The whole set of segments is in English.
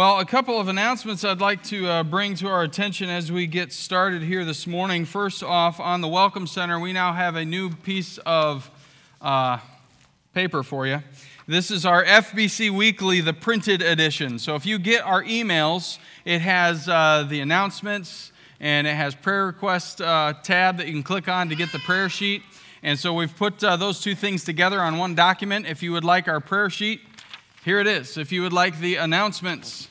Well, a couple of announcements I'd like to uh, bring to our attention as we get started here this morning. First off, on the Welcome Center, we now have a new piece of uh, paper for you. This is our FBC Weekly, the printed edition. So if you get our emails, it has uh, the announcements and it has prayer request uh, tab that you can click on to get the prayer sheet. And so we've put uh, those two things together on one document. If you would like our prayer sheet, here it is. If you would like the announcements,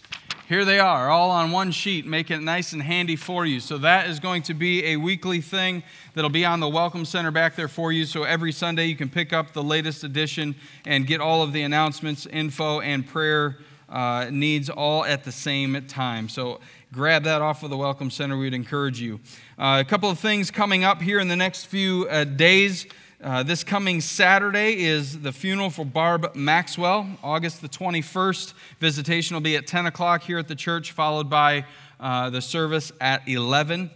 here they are, all on one sheet, make it nice and handy for you. So that is going to be a weekly thing that'll be on the Welcome Center back there for you. So every Sunday you can pick up the latest edition and get all of the announcements, info, and prayer uh, needs all at the same time. So grab that off of the Welcome Center. We'd encourage you. Uh, a couple of things coming up here in the next few uh, days. Uh, this coming Saturday is the funeral for Barb Maxwell, August the 21st. Visitation will be at 10 o'clock here at the church, followed by uh, the service at 11.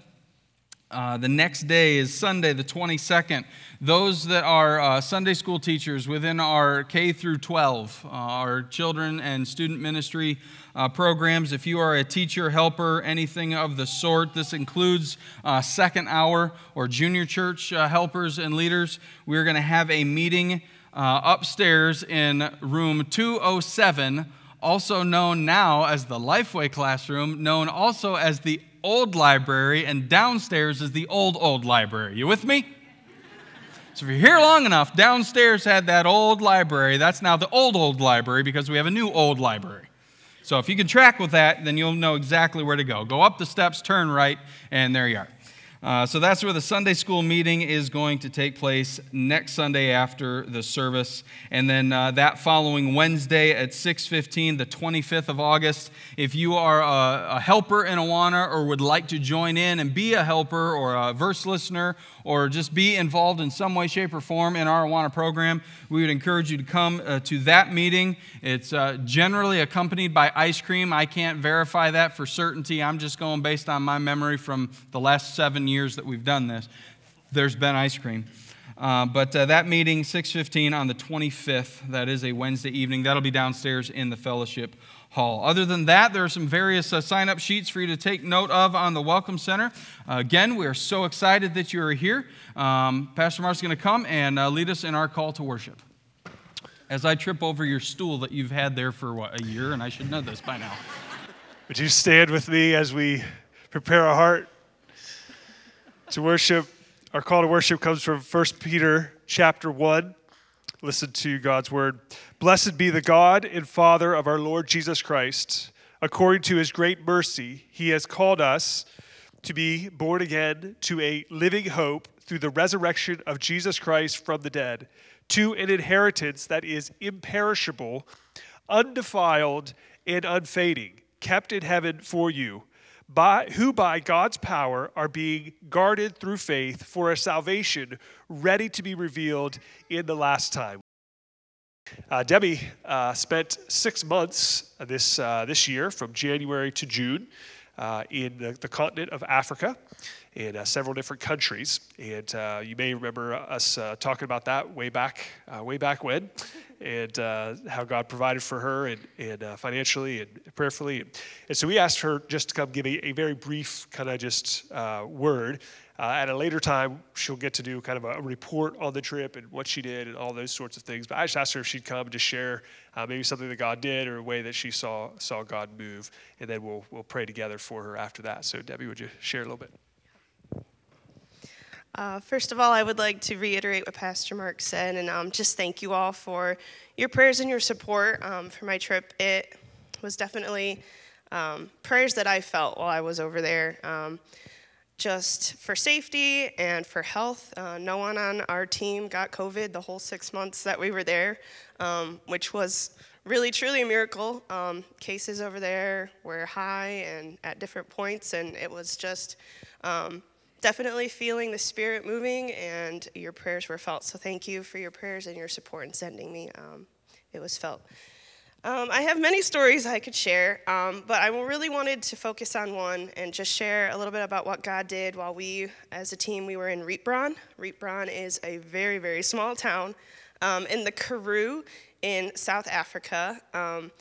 Uh, the next day is Sunday, the 22nd. Those that are uh, Sunday school teachers within our K through 12, uh, our children and student ministry uh, programs. If you are a teacher, helper, anything of the sort, this includes uh, second hour or junior church helpers and leaders. We're going to have a meeting upstairs in room 207, also known now as the Lifeway classroom, known also as the old library, and downstairs is the old, old library. You with me? So if you're here long enough, downstairs had that old library. That's now the old, old library because we have a new old library. So if you can track with that, then you'll know exactly where to go. Go up the steps, turn right, and there you are. Uh, so that's where the Sunday school meeting is going to take place next Sunday after the service, and then uh, that following Wednesday at 6:15, the 25th of August. If you are a, a helper in Awana or would like to join in and be a helper or a verse listener or just be involved in some way, shape, or form in our Awana program, we would encourage you to come uh, to that meeting. It's uh, generally accompanied by ice cream. I can't verify that for certainty. I'm just going based on my memory from the last seven years that we've done this. There's been ice cream. Uh, but uh, that meeting, 6.15 on the 25th, that is a Wednesday evening. That'll be downstairs in the fellowship hall. Other than that, there are some various uh, sign up sheets for you to take note of on the Welcome Center. Uh, again, we are so excited that you are here. Um, Pastor Mark's going to come and uh, lead us in our call to worship. As I trip over your stool that you've had there for what, a year, and I should know this by now. Would you stand with me as we prepare our heart to worship? Our call to worship comes from 1 Peter chapter 1. Listen to God's word. Blessed be the God and Father of our Lord Jesus Christ. According to his great mercy, he has called us to be born again to a living hope through the resurrection of Jesus Christ from the dead, to an inheritance that is imperishable, undefiled, and unfading, kept in heaven for you, by, who by God's power are being guarded through faith for a salvation ready to be revealed in the last time. Uh, Debbie uh, spent six months this, uh, this year, from January to June, uh, in the, the, continent of Africa in uh, several different countries. And uh, you may remember us talking about that way back, way back when, and how God provided for her and, and financially and prayerfully. And so we asked her just to come give a, a very brief kind of just word uh, at a later time, she'll get to do kind of a report on the trip and what she did and all those sorts of things. But I just asked her if she'd come to share uh, maybe something that God did or a way that she saw saw God move, and then we'll we'll pray together for her after that. So Debbie, would you share a little bit? Uh, first of all, I would like to reiterate what Pastor Mark said and um, just thank you all for your prayers and your support um, for my trip. It was definitely um, prayers that I felt while I was over there. Um, just for safety and for health. Uh, no one on our team got COVID the whole six months that we were there, um, which was really truly a miracle. Um, cases over there were high and at different points, and it was just um, definitely feeling the spirit moving, and your prayers were felt. So thank you for your prayers and your support in sending me. Um, it was felt. Um, I have many stories I could share, um, but I really wanted to focus on one and just share a little bit about what God did while we, as a team, we were in Rietbron. Rietbron is a very, very small town um, in the Karoo in South Africa. Um,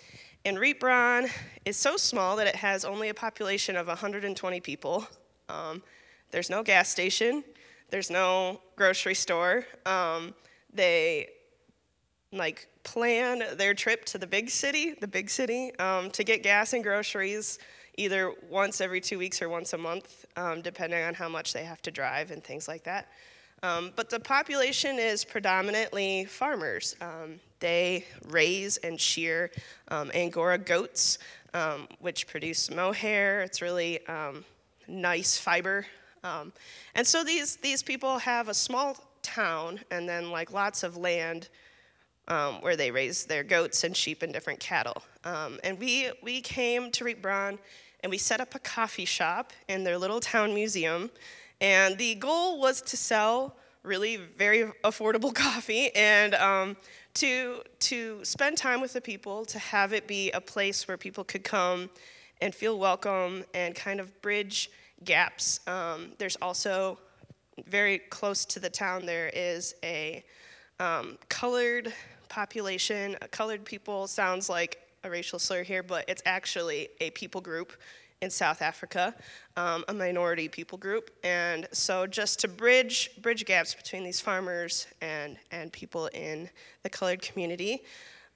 And Rietbron is so small that it has only a population of 120 people. There's no gas station, there's no grocery store. Um, they like plan their trip to the big city, the big city, um, to get gas and groceries either once every two weeks or once a month, um, depending on how much they have to drive and things like that. Um, but the population is predominantly farmers. Um, they raise and shear um, Angora goats, um, which produce mohair. It's really nice fiber. And so these, these people have a small town and then like lots of land um, where they raise their goats and sheep and different cattle. Um, and we, we came to Rietbron and we set up a coffee shop in their little town museum. And the goal was to sell really very affordable coffee and um, to, to spend time with the people, to have it be a place where people could come and feel welcome and kind of bridge gaps. Um, there's also very close to the town, there is a um, colored population. Colored people sounds like a racial slur here, but it's actually a people group in South Africa, um, a minority people group. And so just to bridge, bridge gaps between these farmers and, and people in the colored community.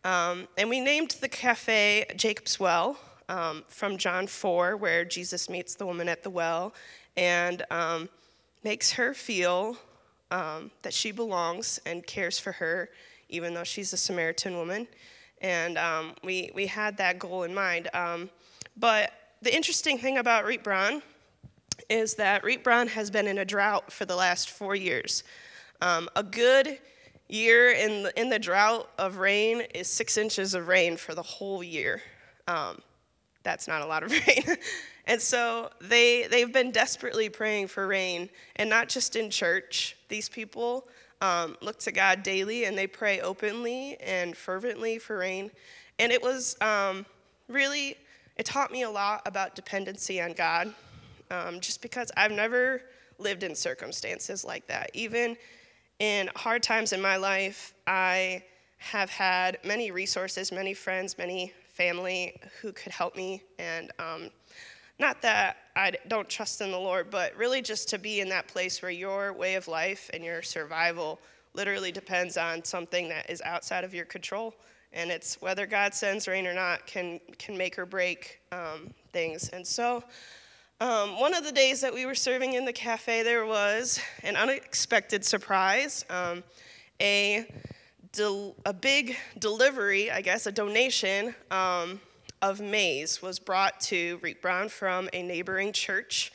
Um, and we named the cafe Jacob's Well um, from John 4, where Jesus meets the woman at the well and um, makes her feel um, that she belongs and cares for her even though she's a Samaritan woman. And um, we, we had that goal in mind. Um, but the interesting thing about Rietbron is that Rietbron has been in a drought for the last four years. Um, a good year in the, in the drought of rain is six inches of rain for the whole year. Um, that's not a lot of rain. and so they, they've been desperately praying for rain, and not just in church. These people um, look to God daily and they pray openly and fervently for rain. And it was um, really, it taught me a lot about dependency on God, um, just because I've never lived in circumstances like that. Even in hard times in my life, I have had many resources, many friends, many family who could help me. And um, not that I don't trust in the Lord, but really just to be in that place where your way of life and your survival literally depends on something that is outside of your control. And it's whether God sends rain or not can, can make or break um, things. And so, um, one of the days that we were serving in the cafe, there was an unexpected surprise. Um, a, del- a big delivery, I guess, a donation um, of maize was brought to Rietbron from a neighboring church,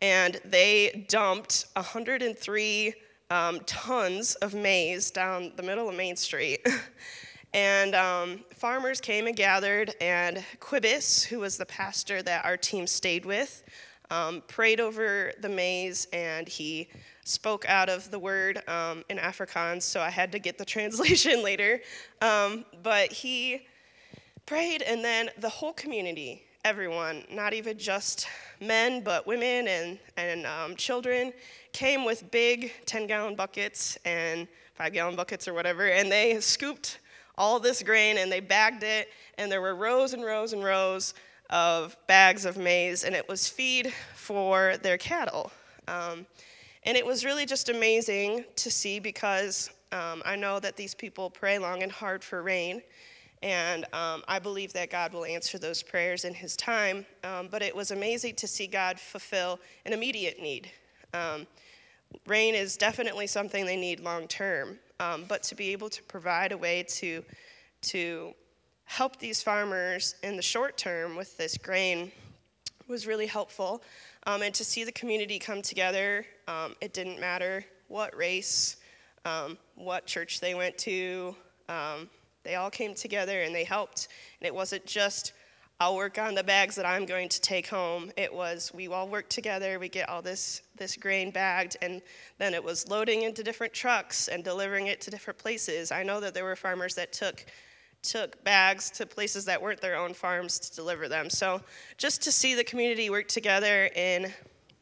and they dumped 103 um, tons of maize down the middle of Main Street. and um, farmers came and gathered, and Quibis, who was the pastor that our team stayed with, um, prayed over the maize, and he spoke out of the word um, in Afrikaans, so I had to get the translation later. Um, but he prayed, and then the whole community, everyone, not even just men, but women and, and um, children, came with big 10 gallon buckets and five gallon buckets or whatever, and they scooped all this grain and they bagged it, and there were rows and rows and rows of bags of maize, and it was feed for their cattle. Um, and it was really just amazing to see because um, I know that these people pray long and hard for rain. And um, I believe that God will answer those prayers in His time. Um, but it was amazing to see God fulfill an immediate need. Um, rain is definitely something they need long term, um, but to be able to provide a way to, to help these farmers in the short term with this grain was really helpful. Um, and to see the community come together, um, it didn't matter what race, what church they went to. Um, they all came together and they helped. And it wasn't just, I'll work on the bags that I'm going to take home. It was, we all work together, we get all this, this grain bagged, and then it was loading into different trucks and delivering it to different places. I know that there were farmers that took took bags to places that weren't their own farms to deliver them. So just to see the community work together in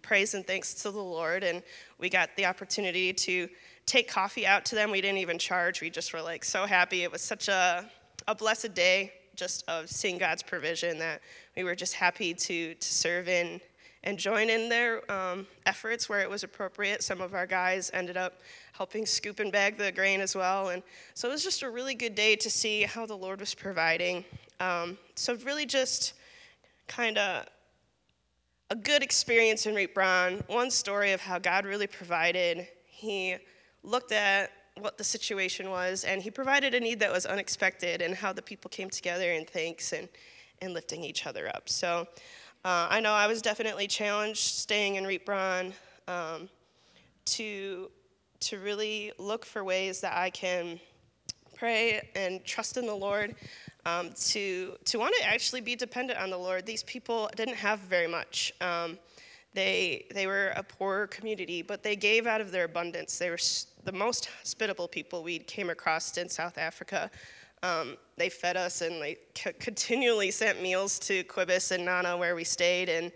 praise and thanks to the Lord, and we got the opportunity to take coffee out to them. We didn't even charge. We just were like so happy. It was such a, a blessed day just of seeing God's provision that we were just happy to to serve in and join in their um, efforts where it was appropriate. Some of our guys ended up helping scoop and bag the grain as well, and so it was just a really good day to see how the Lord was providing. Um, so really just kind of a good experience in Rietbron. One story of how God really provided. He looked at what the situation was, and he provided a need that was unexpected, and how the people came together in thanks and, and lifting each other up. So uh, I know I was definitely challenged staying in Rietbron um, to, to really look for ways that I can pray and trust in the Lord um, to, to want to actually be dependent on the Lord. These people didn't have very much. Um, they, they were a poor community, but they gave out of their abundance. They were the most hospitable people we came across in South Africa. Um, they fed us and they c- continually sent meals to Quibus and Nana where we stayed. And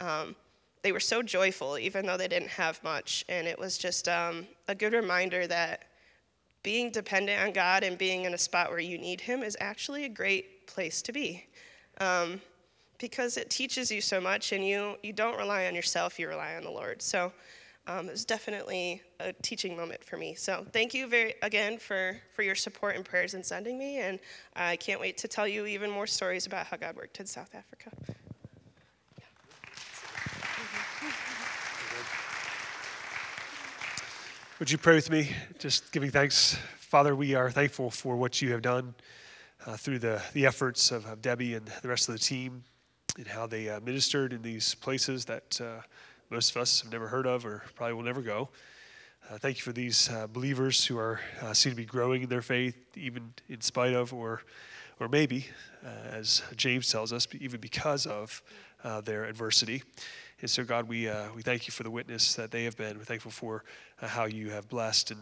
um, they were so joyful, even though they didn't have much. And it was just um, a good reminder that being dependent on God and being in a spot where you need Him is actually a great place to be. Um, because it teaches you so much and you, you don't rely on yourself, you rely on the Lord. So um, it was definitely a teaching moment for me. So thank you very again for, for your support and prayers in sending me. And I can't wait to tell you even more stories about how God worked in South Africa. Would you pray with me? Just giving thanks. Father, we are thankful for what you have done uh, through the, the efforts of, of, Debbie and the rest of the team and how they uh, ministered in these places that uh, most of us have never heard of or probably will never go. Uh, thank you for these uh, believers who are uh, seem to be growing in their faith, even in spite of, or, or maybe, as James tells us, even because of their adversity. And so, God, we, uh, we thank you for the witness that they have been. We're thankful for uh, how you have blessed. And,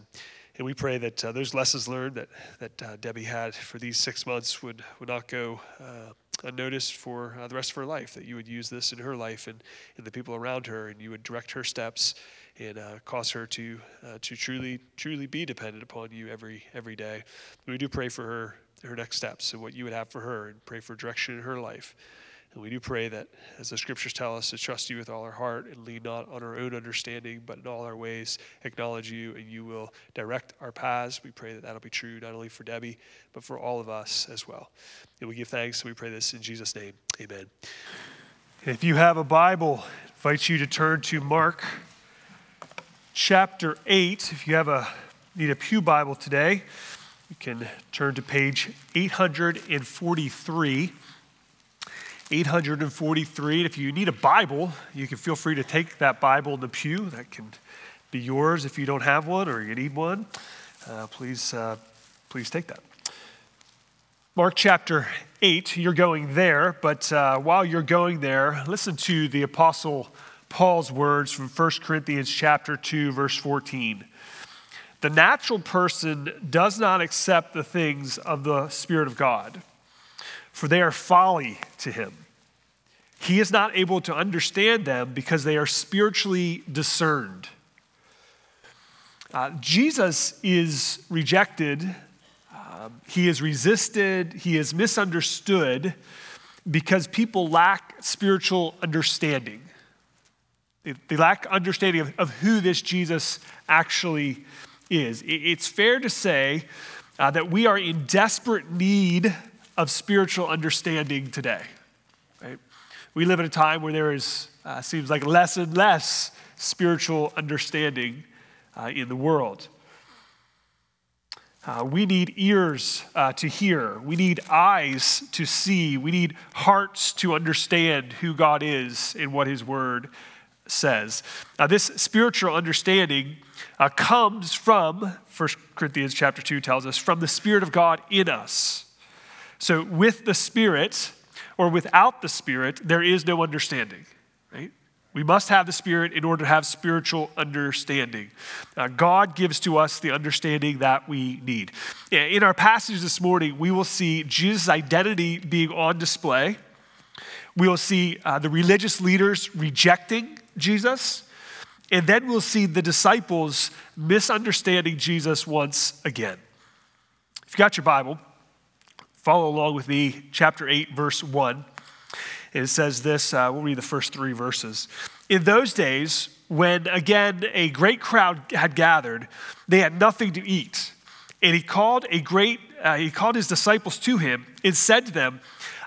and we pray that uh, those lessons learned that, that uh, Debbie had for these six months would, would not go uh, unnoticed for uh, the rest of her life, that you would use this in her life and in the people around her, and you would direct her steps and cause her to, to truly, truly be dependent upon you every, every day. We do pray for her, her next steps and what you would have for her, and pray for direction in her life. And we do pray that, as the scriptures tell us, to trust you with all our heart and lean not on our own understanding, but in all our ways acknowledge you, and you will direct our paths. We pray that that'll be true not only for Debbie, but for all of us as well. And we give thanks, and we pray this in Jesus' name. Amen. If you have a Bible, I invite you to turn to Mark chapter 8. If you have a need a Pew Bible today, you can turn to page 843. 843. And if you need a Bible, you can feel free to take that Bible in the pew. That can be yours if you don't have one or you need one. Uh, please, uh, please take that. Mark chapter 8, you're going there, but uh, while you're going there, listen to the Apostle Paul's words from 1 Corinthians chapter 2, verse 14. The natural person does not accept the things of the Spirit of God, for they are folly to him he is not able to understand them because they are spiritually discerned. Uh, Jesus is rejected, um, he is resisted, he is misunderstood because people lack spiritual understanding. They, they lack understanding of, of, who this Jesus actually is. It, it's fair to say uh, that we are in desperate need of spiritual understanding today. We live in a time where there is, uh, seems like less and less spiritual understanding uh, in the world. Uh, we need ears uh, to hear. We need eyes to see. We need hearts to understand who God is and what His Word says. Now, this spiritual understanding uh, comes from, 1 Corinthians chapter 2 tells us, from the Spirit of God in us. So, with the Spirit, or without the Spirit, there is no understanding, right? We must have the Spirit in order to have spiritual understanding. Uh, God gives to us the understanding that we need. In our passage this morning, we will see Jesus' identity being on display. We will see uh, the religious leaders rejecting Jesus. And then we'll see the disciples misunderstanding Jesus once again. If you got your Bible, follow along with me, chapter 8, verse 1. It says this, uh, we'll read the first three verses. In those days, when again a great crowd had gathered, they had nothing to eat. And he called a great, uh, he called his disciples to him and said to them,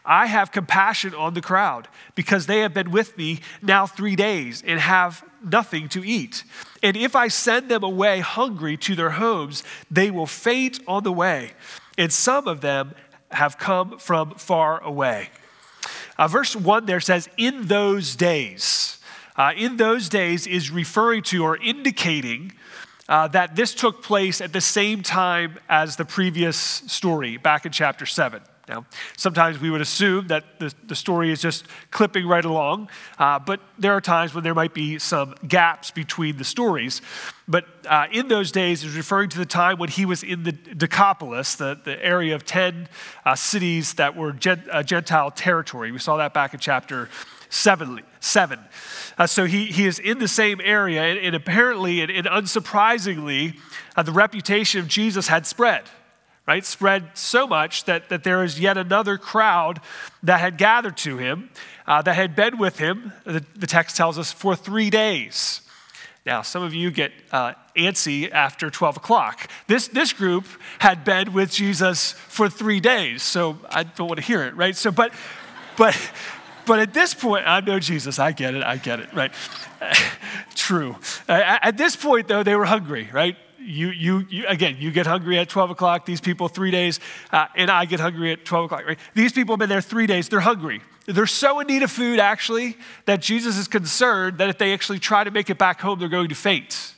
I have compassion on the crowd because they have been with me now three days and have nothing to eat. And if I send them away hungry to their homes, they will faint on the way. And some of them have come from far away. Uh, verse 1 there says, In those days. Uh, in those days is referring to or indicating uh, that this took place at the same time as the previous story back in chapter 7. Now, sometimes we would assume that the, the story is just clipping right along, uh, but there are times when there might be some gaps between the stories. But uh, in those days, is referring to the time when he was in the Decapolis, the, the area of 10 uh, cities that were gent, uh, Gentile territory. We saw that back in chapter 7. seven. Uh, so he, he is in the same area, and, and apparently and, and unsurprisingly, uh, the reputation of Jesus had spread right? Spread so much that, that there is yet another crowd that had gathered to him, uh, that had been with him, the, the, text tells us, for three days. Now, some of you get uh, antsy after 12 o'clock. This, this group had been with Jesus for three days, so I don't want to hear it, right? So, but, but, but at this point, I know Jesus, I get it, I get it, right? True. At this point, though, they were hungry, right? You, you, you, again, you get hungry at 12 o'clock, these people three days, uh, and I get hungry at 12 o'clock, right? These people have been there three days, they're hungry. They're so in need of food, actually, that Jesus is concerned that if they actually try to make it back home, they're going to faint.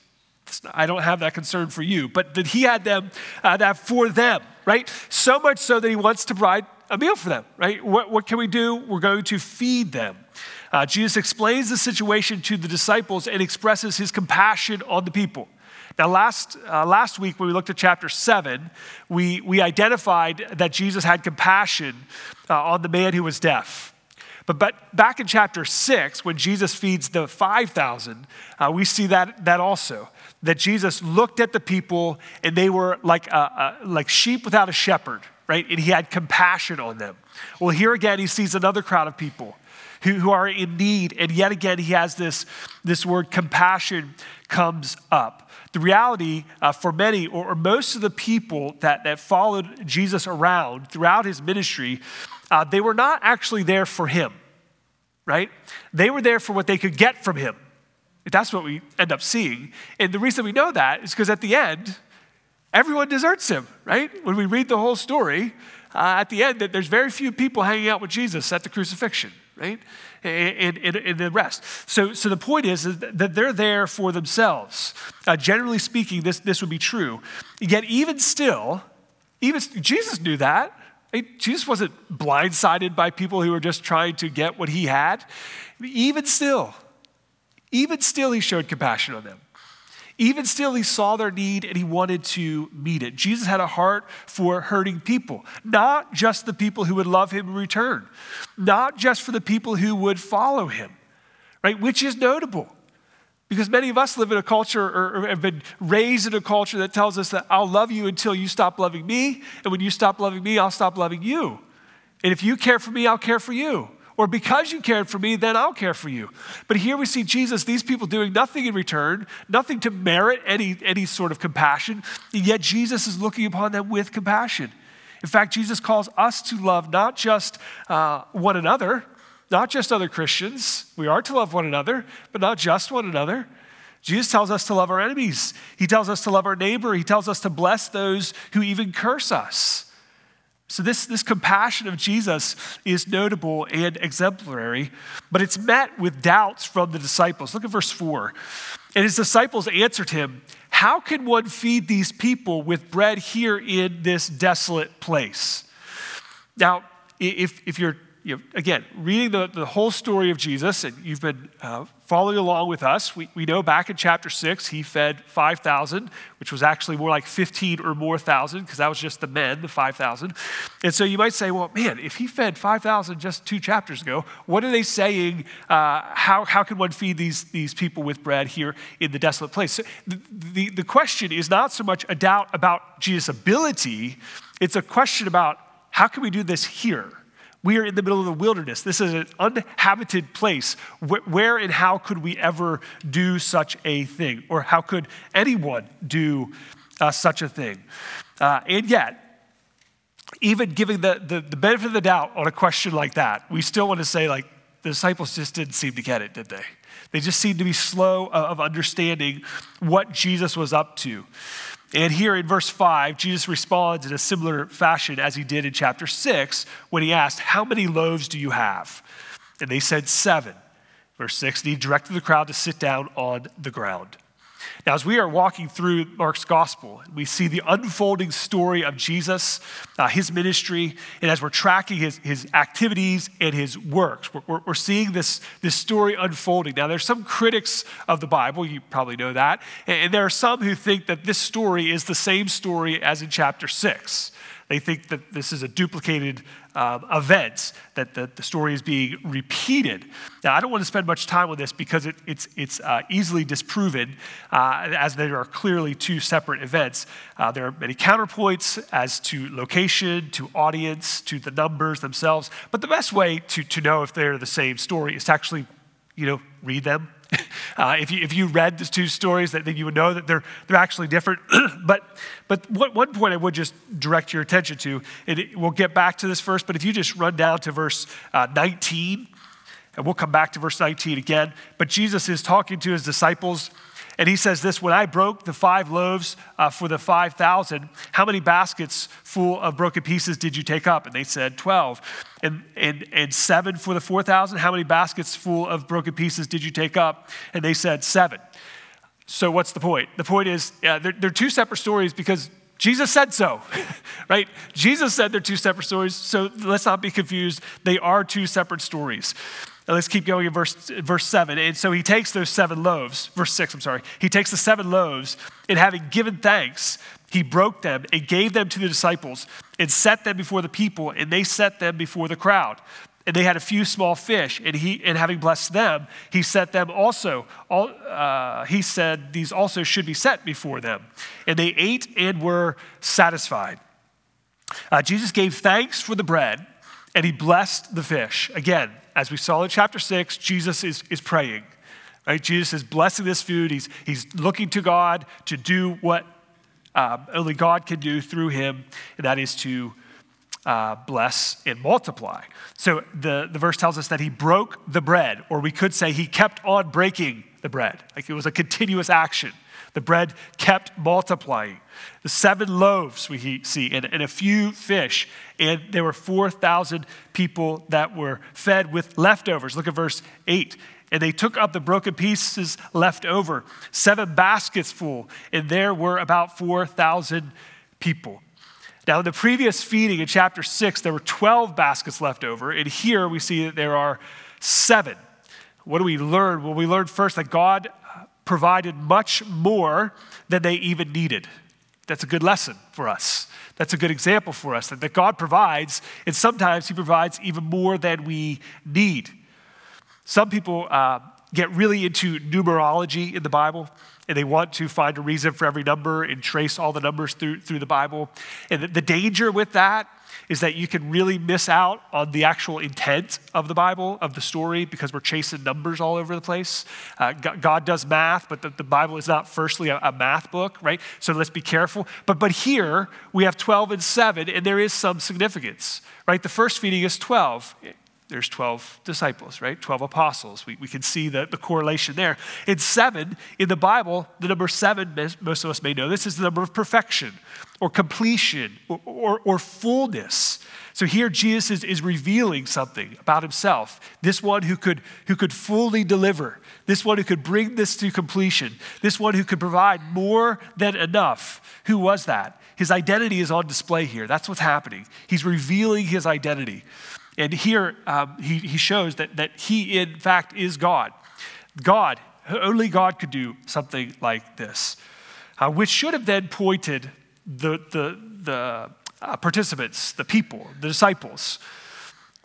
I don't have that concern for you, but that he had them, uh, that for them, right? So much so that he wants to provide a meal for them, right? What, what can we do? We're going to feed them. Uh, Jesus explains the situation to the disciples and expresses his compassion on the people. Now, last, uh, last week when we looked at chapter 7, we, we identified that Jesus had compassion uh, on the man who was deaf. But, but back in chapter 6, when Jesus feeds the 5,000, uh, we see that, that also. That Jesus looked at the people and they were like, a, a, like sheep without a shepherd, right? And he had compassion on them. Well, here again, he sees another crowd of people who, who are in need. And yet again, he has this, this word compassion comes up. The reality uh, for many, or, or, most of the people that, that followed Jesus around throughout his ministry, uh, they were not actually there for him, right? They were there for what they could get from him. That's what we end up seeing. And the reason we know that is because at the end, everyone deserts him, right? When we read the whole story, uh, at the end, that there's very few people hanging out with Jesus at the crucifixion, right? and, and, and, the rest. So, so the point is, is that they're there for themselves. Uh, generally speaking, this, this would be true. Yet, even still, even Jesus knew that. Jesus wasn't blindsided by people who were just trying to get what he had. Even still, even still, he showed compassion on them. Even still, he saw their need and he wanted to meet it. Jesus had a heart for hurting people, not just the people who would love him in return, not just for the people who would follow him, right? Which is notable. Because many of us live in a culture or, have been raised in a culture that tells us that I'll love you until you stop loving me. And when you stop loving me, I'll stop loving you. And if you care for me, I'll care for you or because you cared for me, then I'll care for you. But here we see Jesus, these people doing nothing in return, nothing to merit any, any sort of compassion, and yet Jesus is looking upon them with compassion. In fact, Jesus calls us to love not just uh, one another, not just other Christians. We are to love one another, but not just one another. Jesus tells us to love our enemies. He tells us to love our neighbor. He tells us to bless those who even curse us. So, this, this compassion of Jesus is notable and exemplary, but it's met with doubts from the disciples. Look at verse 4. And his disciples answered him, How can one feed these people with bread here in this desolate place? Now, if, if you're you know, again, reading the, the whole story of Jesus, and you've been uh, following along with us, we, we know back in chapter 6, he fed 5,000, which was actually more like 15 or more thousand, because that was just the men, the 5,000. And so you might say, well, man, if he fed 5,000 just two chapters ago, what are they saying? Uh, how, how can one feed these, these people with bread here in the desolate place? So the, the, the question is not so much a doubt about Jesus' ability, it's a question about how can we do this here? We are in the middle of the wilderness. This is an uninhabited place. Where and how could we ever do such a thing? Or how could anyone do uh, such a thing? Uh, and yet, even giving the, the, the benefit of the doubt on a question like that, we still want to say, like, the disciples just didn't seem to get it, did they? They just seemed to be slow of understanding what Jesus was up to. And here in verse 5, Jesus responds in a similar fashion as he did in chapter 6 when he asked, How many loaves do you have? And they said, Seven. Verse 6, and he directed the crowd to sit down on the ground. Now, as we are walking through Mark's gospel, we see the unfolding story of Jesus, uh, his ministry, and as we're tracking his, his activities and his works, we're, we're, seeing this, this story unfolding. Now, there's some critics of the Bible, you probably know that, and, there are some who think that this story is the same story as in chapter 6. They think that this is a duplicated um, event, that the, the story is being repeated. Now, I don't want to spend much time on this because it, it's, it's uh, easily disproven, uh, as there are clearly two separate events. Uh, there are many counterpoints as to location, to audience, to the numbers themselves. But the best way to, to know if they're the same story is to actually, you know, read them Uh, if, you, if you read the two stories, then you would know that they're, they're actually different. but but what, one point I would just direct your attention to, and it, we'll get back to this first, but if you just run down to verse uh, 19, and we'll come back to verse 19 again. But Jesus is talking to his disciples and he says this When I broke the five loaves uh, for the 5,000, how many baskets full of broken pieces did you take up? And they said, 12. And, and, and seven for the 4,000, how many baskets full of broken pieces did you take up? And they said, seven. So, what's the point? The point is, uh, they're, they're two separate stories because Jesus said so, right? Jesus said they're two separate stories, so let's not be confused. They are two separate stories. Now let's keep going in verse, verse 7. And so he takes those seven loaves, verse 6, I'm sorry. He takes the seven loaves, and having given thanks, he broke them and gave them to the disciples and set them before the people, and they set them before the crowd. And they had a few small fish, and he, and having blessed them, he set them also. All, uh, he said these also should be set before them, and they ate and were satisfied. Uh, Jesus gave thanks for the bread, and he blessed the fish. Again, as we saw in chapter 6, Jesus is, is praying. Right? Jesus is blessing this food. He's, he's looking to God to do what uh, only God can do through him, and that is to uh, bless and multiply. So the, the verse tells us that he broke the bread, or we could say he kept on breaking the bread. Like it was a continuous action. The bread kept multiplying. The seven loaves we see, and, and a few fish, and there were 4,000 people that were fed with leftovers. Look at verse 8. And they took up the broken pieces left over, seven baskets full, and there were about 4,000 people. Now, in the previous feeding in chapter 6, there were 12 baskets left over, and here we see that there are seven. What do we learn? Well, we learn first that God provided much more than they even needed. That's a good lesson for us. That's a good example for us that, that God provides, and sometimes He provides even more than we need. Some people uh, get really into numerology in the Bible, and they want to find a reason for every number and trace all the numbers through, through the Bible. And the, the danger with that is that you can really miss out on the actual intent of the Bible, of the story, because we're chasing numbers all over the place. Uh, God does math, but the, the Bible is not firstly a, a, math book, right? So let's be careful. But, but here we have 12 and 7, and there is some significance, right? The first feeding is 12 there's 12 disciples, right? 12 apostles. We, we can see the, the correlation there. In seven, in the Bible, the number seven, most of us may know this, is the number of perfection or completion or, or, or fullness. So here Jesus is, is revealing something about himself. This one who could, who could fully deliver, this one who could bring this to completion, this one who could provide more than enough. Who was that? His identity is on display here. That's what's happening. He's revealing his identity. And here um, he, he shows that, that he, in fact, is God. God, only God could do something like this, uh, which should have then pointed the, the, the uh, participants, the people, the disciples,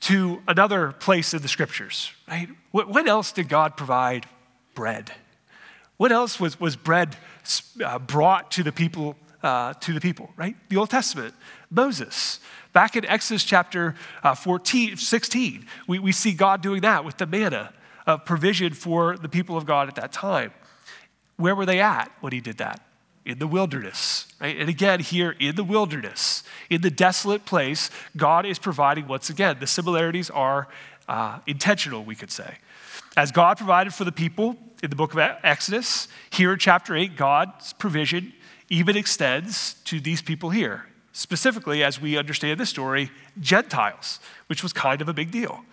to another place in the scriptures, right? What when else did God provide bread? What else was, was bread uh, brought to the people uh, to the people, right? The Old Testament, Moses. Back in Exodus chapter uh, 14, 16, we, we see God doing that with the manna of provision for the people of God at that time. Where were they at when he did that? In the wilderness, right? And again, here in the wilderness, in the desolate place, God is providing once again. The similarities are uh, intentional, we could say. As God provided for the people in the book of Exodus, here in chapter 8, God's provision even extends to these people here. Specifically, as we understand the story, Gentiles, which was kind of a big deal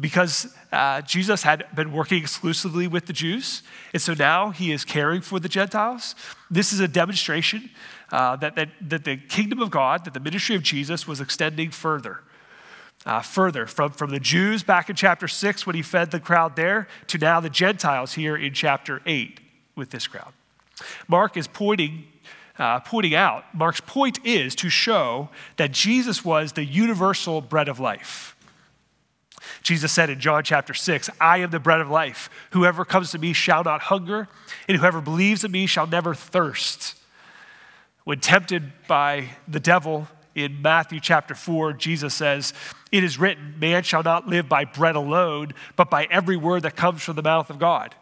because uh, Jesus had been working exclusively with the Jews, and so now he is caring for the Gentiles. This is a demonstration uh, that, that, that the kingdom of God, that the ministry of Jesus was extending further. Uh, further from, from the Jews back in chapter 6 when he fed the crowd there to now the Gentiles here in chapter 8 with this crowd. Mark is pointing uh, pointing out, Mark's point is to show that Jesus was the universal bread of life. Jesus said in John chapter 6, I am the bread of life. Whoever comes to me shall not hunger, and whoever believes in me shall never thirst. When tempted by the devil in Matthew chapter 4, Jesus says, It is written, man shall not live by bread alone, but by every word that comes from the mouth of God.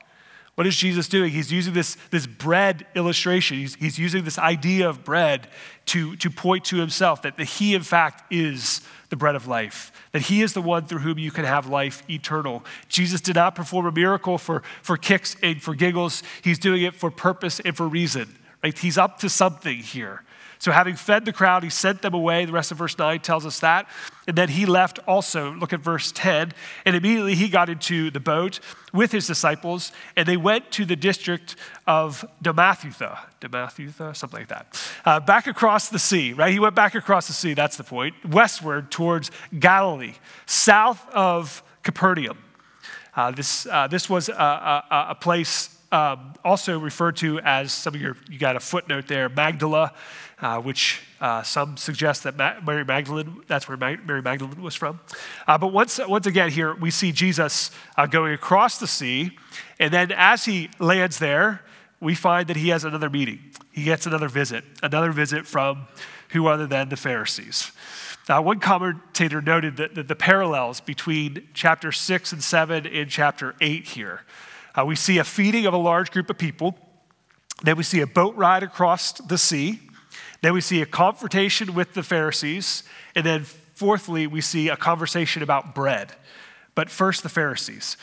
What is Jesus doing? He's using this, this bread illustration. He's, he's using this idea of bread to, to point to himself that, that he, in fact, is the bread of life, that he is the one through whom you can have life eternal. Jesus did not perform a miracle for, for kicks and for giggles, he's doing it for purpose and for reason. Right? He's up to something here. So, having fed the crowd, he sent them away. The rest of verse 9 tells us that. And then he left also. Look at verse 10. And immediately he got into the boat with his disciples, and they went to the district of Damathutha. Damathutha, something like that. Uh, back across the sea, right? He went back across the sea, that's the point, westward towards Galilee, south of Capernaum. Uh, this, uh, this was a, a, a place um, also referred to as some of your, you got a footnote there, Magdala uh, which uh, some suggest that Ma- Mary Magdalene, that's where Ma- Mary Magdalene was from. Uh, but once, once again, here we see Jesus uh, going across the sea, and then as he lands there, we find that he has another meeting. He gets another visit, another visit from who other than the Pharisees. Now, one commentator noted that, that the parallels between chapter 6 and 7 and chapter 8 here. Uh, we see a feeding of a large group of people. Then we see a boat ride across the sea. Then we see a confrontation with the Pharisees. And then, fourthly, we see a conversation about bread. But first, the Pharisees.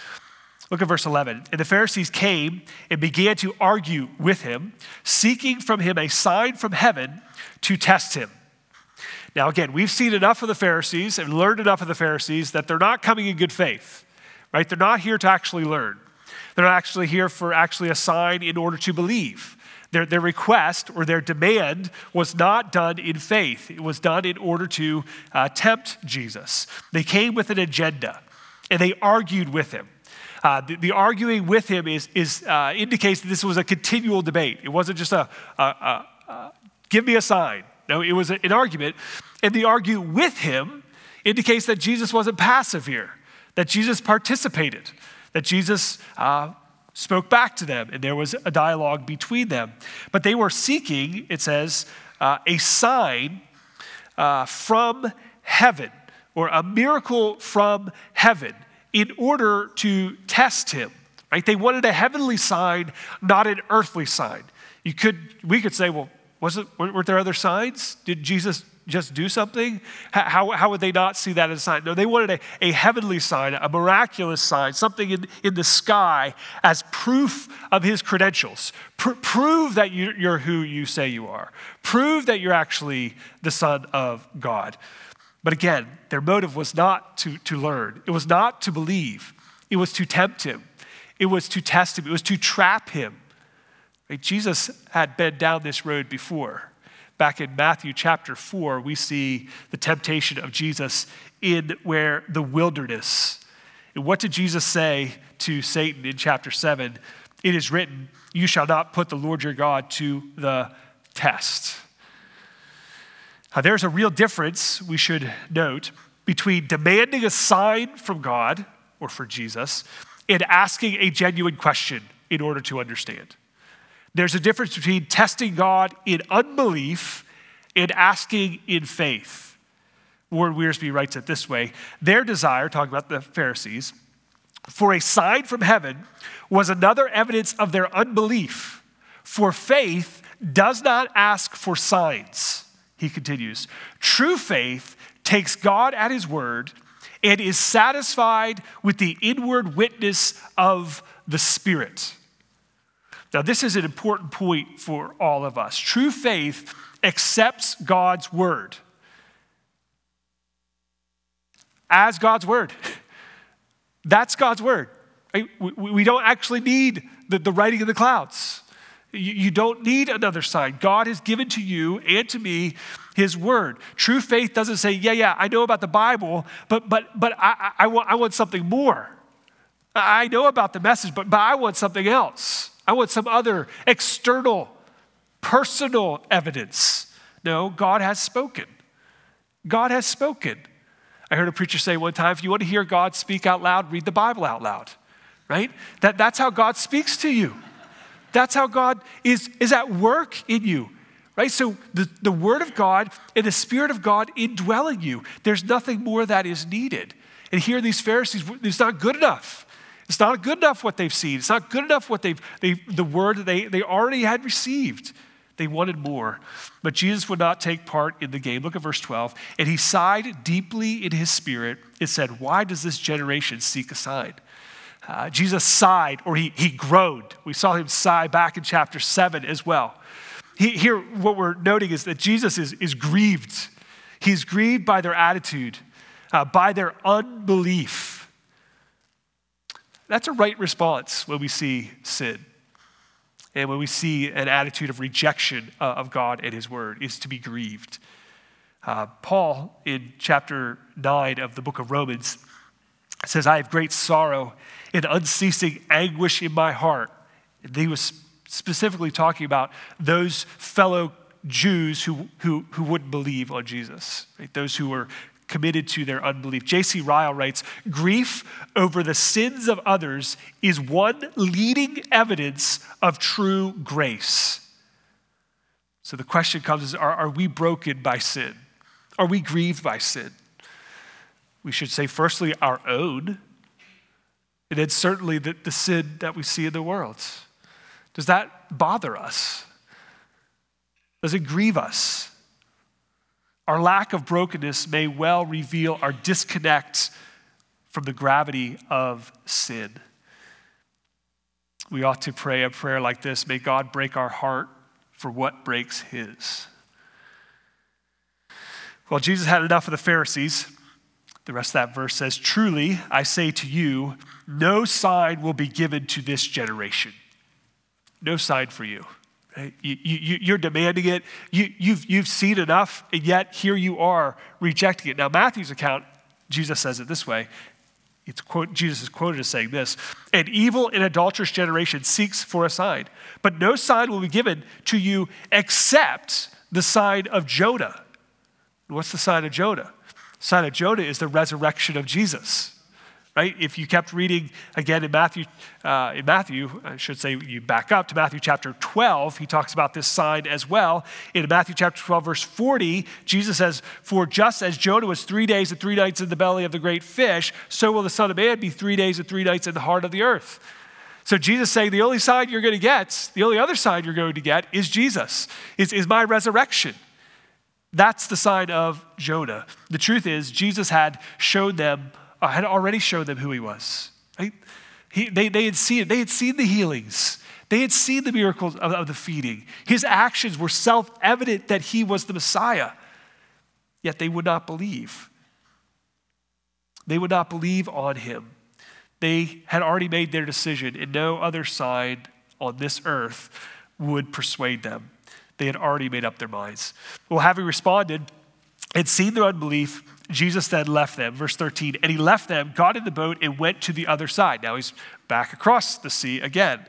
Look at verse 11. And the Pharisees came and began to argue with him, seeking from him a sign from heaven to test him. Now, again, we've seen enough of the Pharisees and learned enough of the Pharisees that they're not coming in good faith, right? They're not here to actually learn. They're actually here for actually a sign in order to believe. Their, their request or their demand was not done in faith, it was done in order to uh, tempt Jesus. They came with an agenda and they argued with him. Uh, the, the, arguing with him is, is, uh, indicates that this was a continual debate. It wasn't just a, a, a, a give me a sign. No, it was an argument. And the argue with him indicates that Jesus wasn't passive here, that Jesus participated, that Jesus uh, spoke back to them, and there was a dialogue between them. But they were seeking, it says, uh, a sign uh, from heaven or a miracle from heaven in order to test him. Right? They wanted a heavenly sign, not an earthly sign. You could, we could say, well, was it, weren't there other signs? Did Jesus just do something? How, how would they not see that as a sign? No, they wanted a, a heavenly sign, a miraculous sign, something in, in the sky as proof of his credentials. Pr- prove that you, you're who you say you are. Prove that you're actually the Son of God. But again, their motive was not to, to learn, it was not to believe, it was to tempt him, it was to test him, it was to trap him. Right? Jesus had been down this road before. Back in Matthew chapter 4, we see the temptation of Jesus in where the wilderness. And what did Jesus say to Satan in chapter 7? It is written, You shall not put the Lord your God to the test. Now, there's a real difference we should note between demanding a sign from God or for Jesus and asking a genuine question in order to understand. There's a difference between testing God in unbelief and asking in faith. Warren Wiersbe writes it this way Their desire, talking about the Pharisees, for a sign from heaven was another evidence of their unbelief. For faith does not ask for signs, he continues. True faith takes God at his word and is satisfied with the inward witness of the Spirit. Now, this is an important point for all of us. True faith accepts God's word as God's word. That's God's word. We don't actually need the writing in the clouds. You don't need another sign. God has given to you and to me his word. True faith doesn't say, yeah, yeah, I know about the Bible, but, but, but I, I, want, I want something more. I know about the message, but, but I want something else. I want some other external, personal evidence. No, God has spoken. God has spoken. I heard a preacher say one time if you want to hear God speak out loud, read the Bible out loud, right? That, that's how God speaks to you. That's how God is, is at work in you, right? So the, the Word of God and the Spirit of God indwelling you, there's nothing more that is needed. And here, these Pharisees, it's not good enough. It's not good enough what they've seen. It's not good enough what they've, they, the word that they, they already had received. They wanted more. But Jesus would not take part in the game. Look at verse 12. And he sighed deeply in his spirit and said, Why does this generation seek a sign? Uh, Jesus sighed or he, he groaned. We saw him sigh back in chapter 7 as well. He, here, what we're noting is that Jesus is, is grieved. He's grieved by their attitude, uh, by their unbelief. That's a right response when we see sin. And when we see an attitude of rejection uh, of God and His Word, is to be grieved. Uh, Paul, in chapter 9 of the book of Romans, says, I have great sorrow and unceasing anguish in my heart. And he was specifically talking about those fellow Jews who, who, who wouldn't believe on Jesus, right? those who were committed to their unbelief. J.C. Ryle writes Grief over the sins of others is one leading evidence of true grace. So the question comes is are, are we broken by sin? Are we grieved by sin? We should say, firstly, our own, and then certainly the, the sin that we see in the world. Does that bother us? Does it grieve us? Our lack of brokenness may well reveal our disconnect from the gravity of sin. We ought to pray a prayer like this May God break our heart for what breaks his. Well, Jesus had enough of the Pharisees. The rest of that verse says, Truly, I say to you, no sign will be given to this generation. No sign for you. You, you, you're demanding it. You, you've, you've seen enough, and yet here you are rejecting it. Now, Matthew's account, Jesus says it this way. It's quote, Jesus is quoted as saying this An evil and adulterous generation seeks for a sign, but no sign will be given to you except the sign of Jonah. What's the sign of Jonah? The sign of Jonah is the resurrection of Jesus right? If you kept reading again in Matthew, uh, in Matthew, I should say you back up to Matthew chapter 12, he talks about this sign as well. In Matthew chapter 12, verse 40, Jesus says, For just as Jonah was three days and three nights in the belly of the great fish, so will the Son of Man be three days and three nights in the heart of the earth. So Jesus saying the only sign you're going to get, the only other sign you're going to get is Jesus, is, is my resurrection. That's the sign of Jonah. The truth is, Jesus had showed them Uh, had already showed them who he was. Right? He, they, they had seen it. They had seen the healings. They had seen the miracles of, of the feeding. His actions were self evident that he was the Messiah, yet they would not believe. They would not believe on him. They had already made their decision, and no other sign on this earth would persuade them. They had already made up their minds. Well, having responded and seen their unbelief, Jesus then left them, verse 13, and he left them, got in the boat, and went to the other side. Now he's back across the sea again.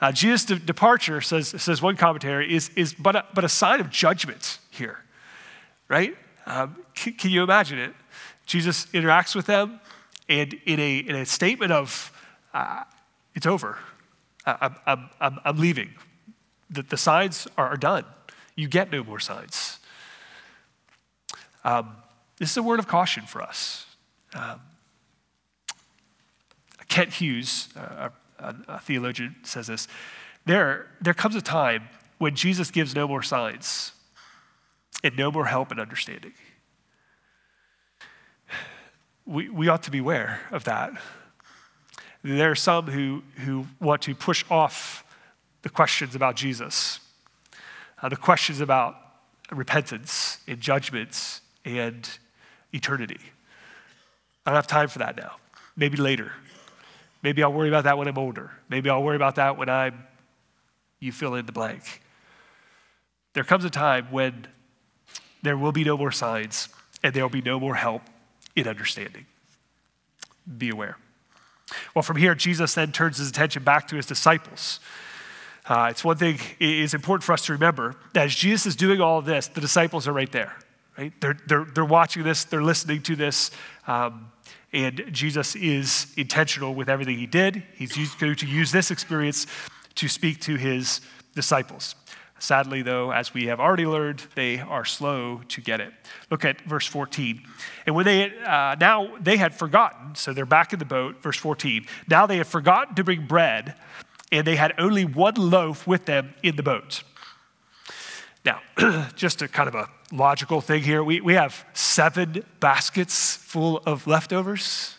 Uh, Jesus' de- departure, says, says one commentary, is, is but, a, but a sign of judgment here, right? Um, c- can you imagine it? Jesus interacts with them, and in a, in a statement of, uh, it's over, I, I'm, I'm, I'm leaving. the, the signs are done. You get no more signs. Um, this is a word of caution for us. Um, Kent Hughes, a, a, theologian, says this there, there comes a time when Jesus gives no more signs and no more help and understanding. We, we ought to beware of that. There are some who, who want to push off the questions about Jesus, uh, the questions about repentance and judgments and eternity. I don't have time for that now. Maybe later. Maybe I'll worry about that when I'm older. Maybe I'll worry about that when I'm, you fill in the blank. There comes a time when there will be no more signs and there will be no more help in understanding. Be aware. Well, from here, Jesus then turns his attention back to his disciples. Uh, it's one thing, it's important for us to remember that as Jesus is doing all this, the disciples are right there. Right? They're, they're, they're watching this, they're listening to this, um, and Jesus is intentional with everything he did. He's used, going to use this experience to speak to his disciples. Sadly, though, as we have already learned, they are slow to get it. Look at verse 14. And when they uh, now they had forgotten, so they're back in the boat, verse 14. Now they had forgotten to bring bread, and they had only one loaf with them in the boat. Now, just a kind of a logical thing here. We, we have seven baskets full of leftovers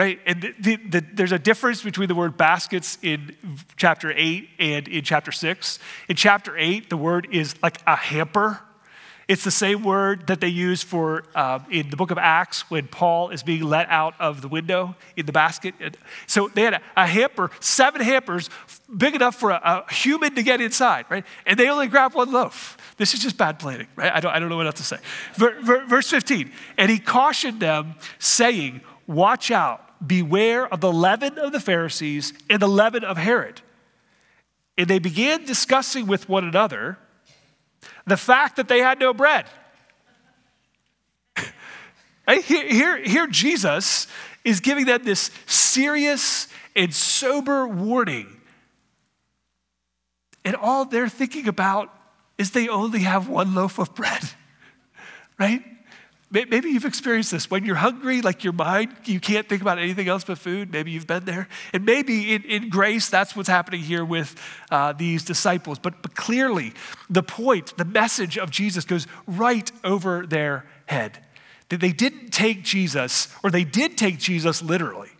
right? And the, the, there's a difference between the word baskets in chapter 8 and in chapter 6. In chapter 8, the word is like a hamper. It's the same word that they use for um, in the book of Acts when Paul is being let out of the window in the basket. So they had a, a hamper, seven hampers, big enough for a, a, human to get inside, right? And they only grabbed one loaf. This is just bad planning, right? I don't, I don't know what else to say. Verse 15, and he cautioned them, saying, Watch out Beware of the leaven of the Pharisees and the leaven of Herod. And they began discussing with one another the fact that they had no bread. here, here, here, Jesus is giving them this serious and sober warning. And all they're thinking about is they only have one loaf of bread, right? Maybe you've experienced this. When you're hungry, like your mind, you can't think about anything else but food. Maybe you've been there. And maybe in, in grace, that's what's happening here with uh, these disciples. But, but clearly, the point, the message of Jesus goes right over their head. That they didn't take Jesus, or they did take Jesus literally,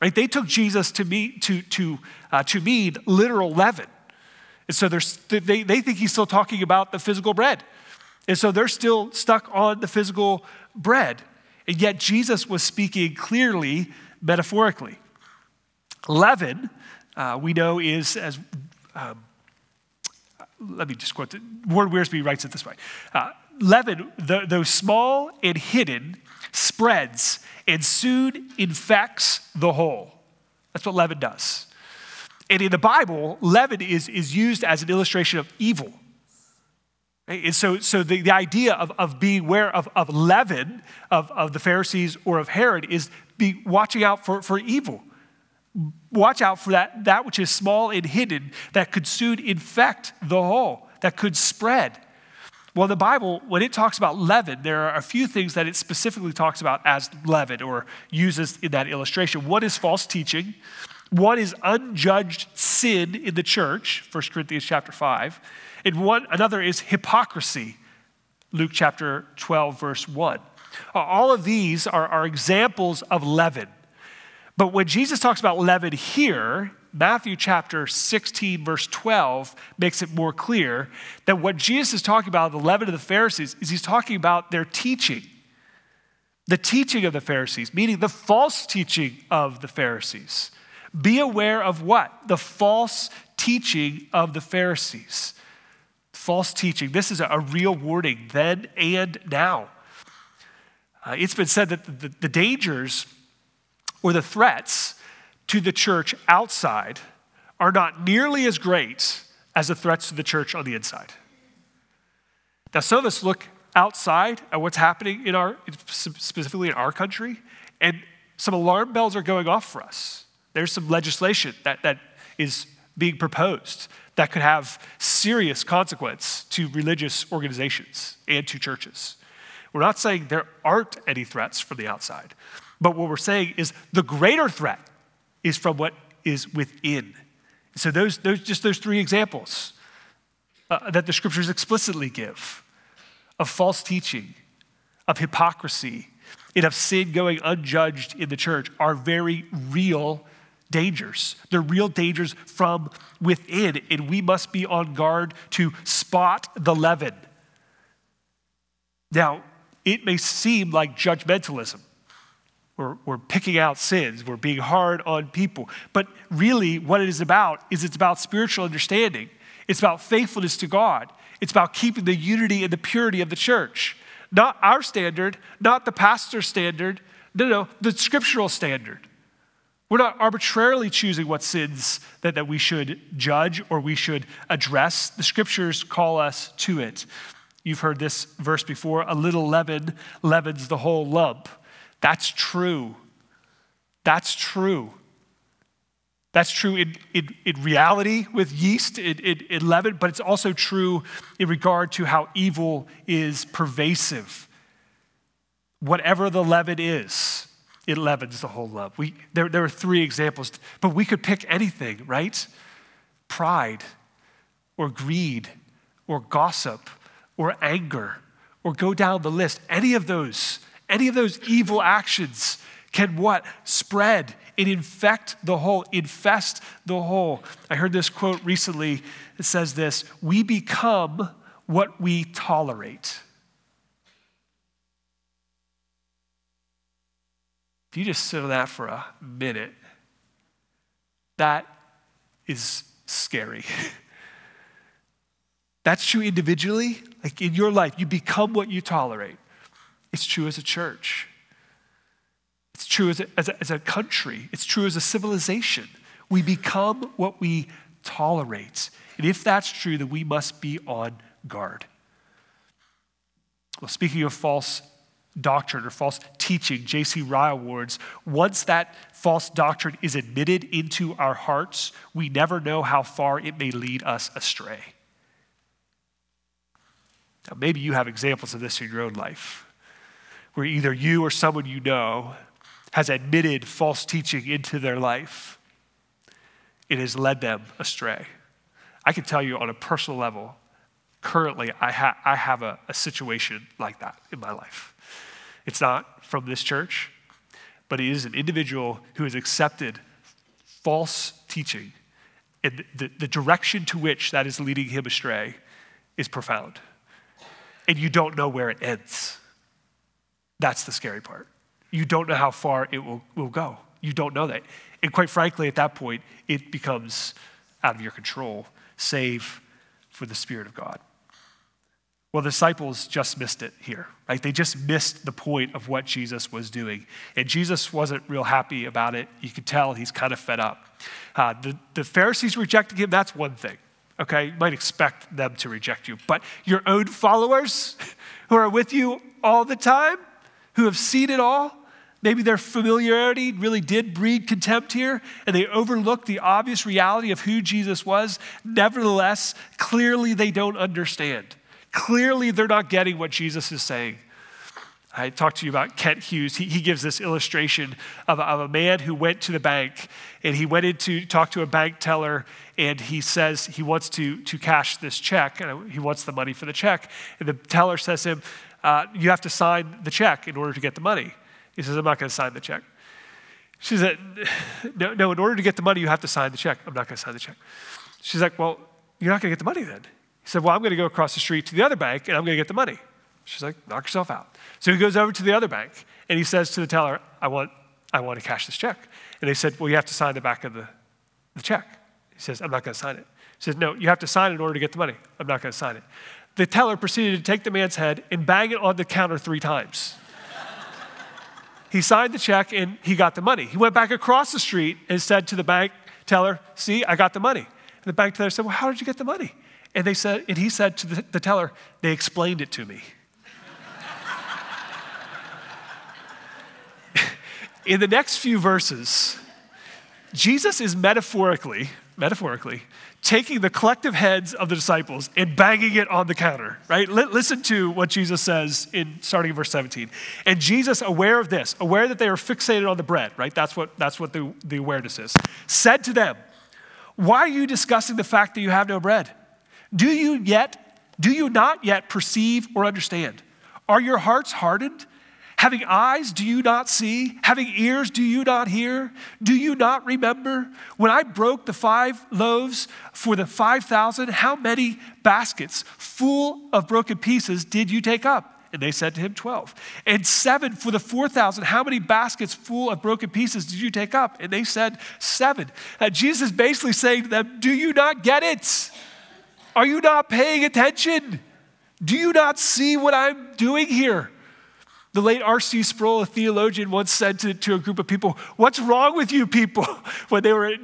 right? They took Jesus to, mean, to, to, uh, to mean literal leaven. And so they, they think he's still talking about the physical bread. And so they're still stuck on the physical bread. And yet Jesus was speaking clearly, metaphorically. Leaven, uh, we know, is as, um, let me just quote it. Warren Wiersbe writes it this way uh, Leaven, though small and hidden, spreads and soon infects the whole. That's what leaven does. And in the Bible, leaven is, is used as an illustration of evil. And so, so the, the idea of, of being aware of, of leaven of, of the Pharisees or of Herod is be watching out for, for evil. Watch out for that, that which is small and hidden that could soon infect the whole, that could spread. Well, the Bible, when it talks about leaven, there are a few things that it specifically talks about as leaven or uses in that illustration. One is false teaching. One is unjudged sin in the church, 1 Corinthians chapter 5. And one, another is hypocrisy, Luke chapter 12, verse 1. Uh, all of these are, are examples of leaven. But when Jesus talks about leaven here, Matthew chapter 16, verse 12, makes it more clear that what Jesus is talking about, the leaven of the Pharisees, is he's talking about their teaching. The teaching of the Pharisees, meaning the false teaching of the Pharisees. Be aware of what? The false teaching of the Pharisees false teaching. This is a real warning then and now. Uh, it's been said that the, the dangers or the threats to the church outside are not nearly as great as the threats to the church on the inside. Now, some of us look outside at what's happening in our, specifically in our country, and some alarm bells are going off for us. There's some legislation that, that is being proposed that could have serious consequence to religious organizations and to churches. We're not saying there aren't any threats from the outside, but what we're saying is the greater threat is from what is within. So those, those just those three examples uh, that the scriptures explicitly give of false teaching, of hypocrisy, and of sin going unjudged in the church are very real dangers. They're real dangers from within, and we must be on guard to spot the leaven. Now, it may seem like judgmentalism. We're, we're picking out sins, we're being hard on people. But really, what it is about is it's about spiritual understanding, it's about faithfulness to God, it's about keeping the unity and the purity of the church. Not our standard, not the pastor's standard, no, no, the scriptural standard. We're not arbitrarily choosing what sins that, that we should judge or we should address. The scriptures call us to it. You've heard this verse before a little leaven leavens the whole lump. That's true. That's true. That's true in, in, in reality with yeast, in, in, in leaven, but it's also true in regard to how evil is pervasive. Whatever the leaven is, it leavens the whole lump. We, there, there are three examples, but we could pick anything, right? Pride, or greed, or gossip, or anger, or go down the list. Any of those, any of those evil actions can what? Spread and infect the whole, infest the whole. I heard this quote recently. It says this We become what we tolerate. If you just sit on that for a minute, that is scary. That's true individually, like in your life, you become what you tolerate. It's true as a church. It's true as a, as a, as a country. It's true as a civilization. We become what we tolerate. And if that's true, then we must be on guard. Well, speaking of false doctrine or false teaching, J.C. Ryle warns once that false doctrine is admitted into our hearts, we never know how far it may lead us astray. Now, maybe you have examples of this in your own life, where either you or someone you know has admitted false teaching into their life. It has led them astray. I can tell you on a personal level, currently, I, ha- I have a, a situation like that in my life. It's not from this church, but he is an individual who has accepted false teaching. And the, the direction to which that is leading him astray is profound. And you don't know where it ends. That's the scary part. You don't know how far it will, will go. You don't know that. And quite frankly, at that point, it becomes out of your control, save for the Spirit of God. Well, the disciples just missed it here, right? They just missed the point of what Jesus was doing. And Jesus wasn't real happy about it. You could tell he's kind of fed up. Uh, the, the Pharisees rejecting him, that's one thing, okay? You might expect them to reject you. But your own followers who are with you all the time, who have seen it all, maybe their familiarity really did breed contempt here, and they overlooked the obvious reality of who Jesus was. Nevertheless, clearly they don't understand. Clearly, they're not getting what Jesus is saying. I talked to you about Kent Hughes. He, he gives this illustration of, of a man who went to the bank and he went in to talk to a bank teller and he says he wants to, to cash this check and he wants the money for the check. And the teller says to him, uh, You have to sign the check in order to get the money. He says, I'm not going to sign the check. She said, no, no, in order to get the money, you have to sign the check. I'm not going to sign the check. She's like, Well, you're not going to get the money then. He said, Well, I'm going to go across the street to the other bank and I'm going to get the money. She's like, Knock yourself out. So he goes over to the other bank and he says to the teller, I want, I want to cash this check. And they said, Well, you have to sign the back of the, the check. He says, I'm not going to sign it. He says, No, you have to sign it in order to get the money. I'm not going to sign it. The teller proceeded to take the man's head and bang it on the counter three times. he signed the check and he got the money. He went back across the street and said to the bank teller, See, I got the money. And the bank teller said, Well, how did you get the money? And, they said, and he said to the, the teller, They explained it to me. In the next few verses, Jesus is metaphorically metaphorically, taking the collective heads of the disciples and banging it on the counter, right? L- listen to what Jesus says in starting in verse 17. And Jesus, aware of this, aware that they are fixated on the bread, right? That's what, that's what the, the awareness is, said to them, Why are you discussing the fact that you have no bread? Do you yet, do you not yet perceive or understand? Are your hearts hardened? Having eyes, do you not see? Having ears, do you not hear? Do you not remember? When I broke the five loaves for the 5,000, how many baskets full of broken pieces did you take up? And they said to him, 12. And seven for the 4,000, how many baskets full of broken pieces did you take up? And they said, seven. And Jesus is basically saying to them, Do you not get it? Are you not paying attention? Do you not see what I'm doing here? The late R.C. Sproul, a theologian, once said to, to a group of people, What's wrong with you people? when they were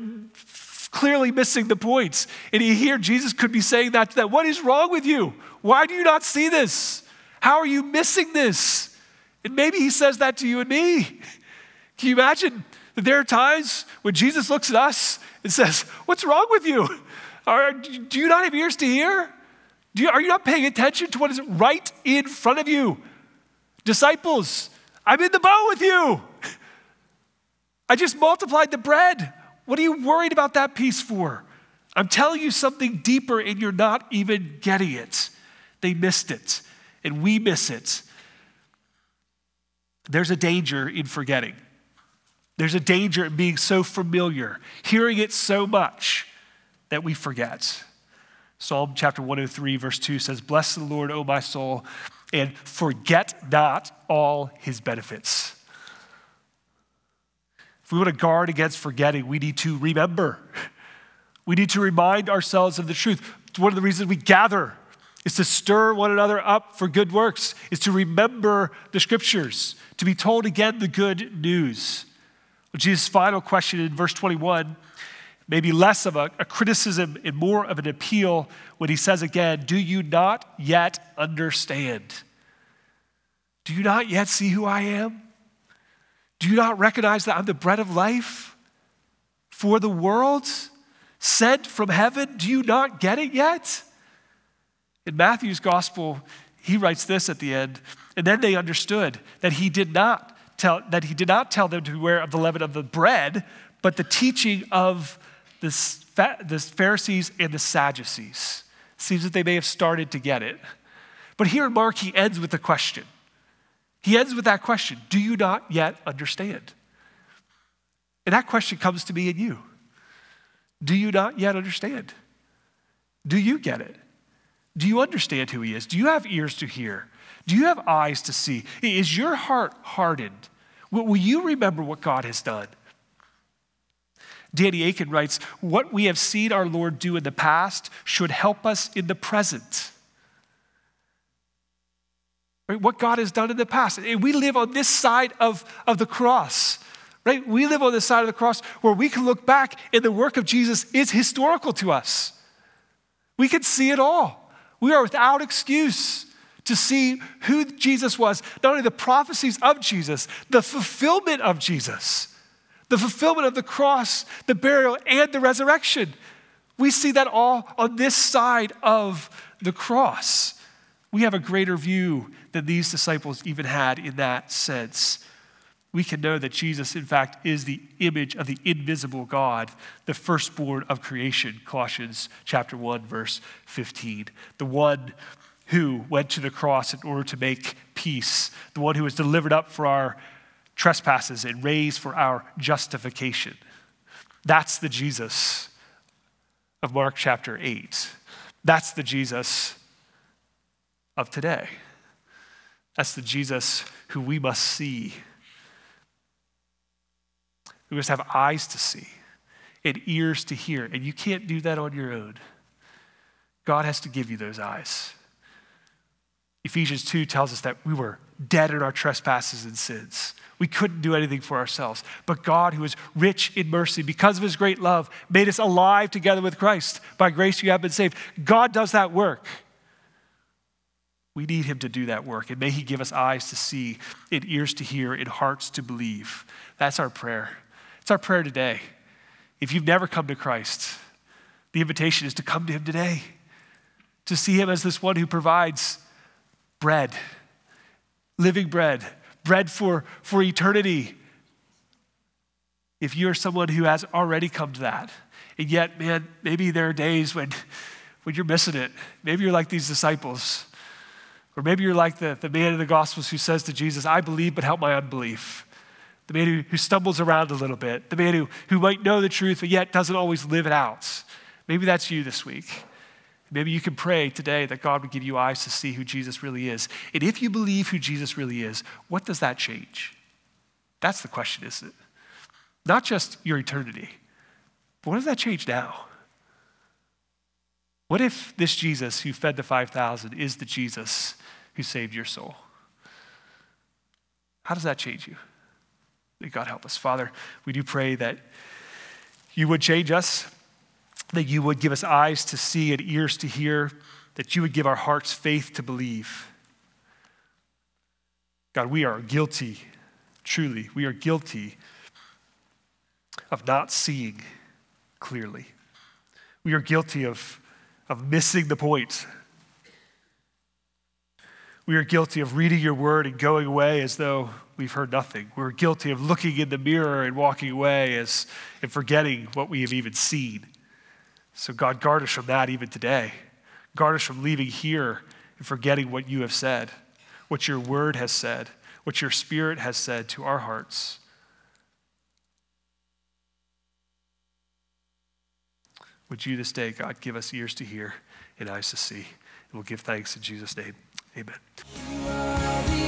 clearly missing the points. And here Jesus could be saying that to them. What is wrong with you? Why do you not see this? How are you missing this? And maybe he says that to you and me. Can you imagine that there are times when Jesus looks at us and says, What's wrong with you? Are, do you not have ears to hear? You, are you not paying attention to what is right in front of you? Disciples, I'm in the boat with you. I just multiplied the bread. What are you worried about that piece for? I'm telling you something deeper and you're not even getting it. They missed it, and we miss it. There's a danger in forgetting. There's a danger in being so familiar, hearing it so much that we forget. Psalm chapter 103, verse 2 says, Bless the Lord, O my soul and forget not all his benefits. If we want to guard against forgetting, we need to remember. We need to remind ourselves of the truth. One of the reasons we gather is to stir one another up for good works, is to remember the scriptures, to be told again the good news. Jesus' final question in verse 21 maybe less of a, a, criticism and more of an appeal when he says again, Do you not yet understand? Do you not yet see who I am? Do you not recognize that I'm the bread of life for the world, sent from heaven? Do you not get it yet? In Matthew's gospel, he writes this at the end, and then they understood that he did not tell that he did not tell them to beware of the leaven of the bread, but the teaching of the, Pharisees and the Sadducees. Seems that they may have started to get it. But here in Mark, he ends with a question. He ends with that question Do you not yet understand? And that question comes to me and you. Do you not yet understand? Do you get it? Do you understand who he is? Do you have ears to hear? Do you have eyes to see? Is your heart hardened? Will you remember what God has done? Danny Akin writes, What we have seen our Lord do in the past should help us in the present. Right? What God has done in the past. And we live on this side of, of the cross, right? We live on this side of the cross where we can look back and the work of Jesus is historical to us. We can see it all. We are without excuse to see who Jesus was, not only the prophecies of Jesus, the fulfillment of Jesus the fulfillment of the cross, the burial, and the resurrection. We see that all on this side of the cross. We have a greater view than these disciples even had in that sense. We can know that Jesus, in fact, is the image of the invisible God, the firstborn of creation, Colossians chapter 1, verse 15. The one who went to the cross in order to make peace, the one who was delivered up for our trespasses and raised for our justification. That's the Jesus of Mark chapter 8. That's the Jesus of today. That's the Jesus who we must see. We must have eyes to see and ears to hear. And you can't do that on your own. God has to give you those eyes. Ephesians 2 tells us that we were dead in our trespasses and sins. We couldn't do anything for ourselves. But God, who is rich in mercy, because of his great love, made us alive together with Christ. By grace, you have been saved. God does that work. We need him to do that work. And may he give us eyes to see, and ears to hear, and hearts to believe. That's our prayer. It's our prayer today. If you've never come to Christ, The invitation is to come to him today, to see him as this one who provides bread, living bread, bread for, for eternity. If you're someone who has already come to that, and yet, man, maybe there are days when, when you're missing it. Maybe you're like these disciples. Or maybe you're like the, the man in the Gospels who says to Jesus, I believe, but help my unbelief. The man who, who stumbles around a little bit. The man who, who might know the truth, but yet doesn't always live it out. Maybe that's you this week. Maybe you can pray today that God would give you eyes to see who Jesus really is. And if you believe who Jesus really is, what does that change? That's the question, isn't it? Not just your eternity, but what does that change now? What if this Jesus who fed the 5,000 is the Jesus who saved your soul? How does that change you? May God help us. Father, we do pray that you would change us that you would give us eyes to see and ears to hear, that you would give our hearts faith to believe. God, we are guilty, truly, we are guilty of not seeing clearly. We are guilty of, of missing the point. We are guilty of reading your word and going away as though we've heard nothing. We're guilty of looking in the mirror and walking away as, and forgetting what we have even seen. So, God, guard us from that even today. Guard us from leaving here and forgetting what you have said, what your word has said, what your spirit has said to our hearts. Would you this day, God, give us ears to hear and eyes to see? And we'll give thanks in Jesus' name. Amen.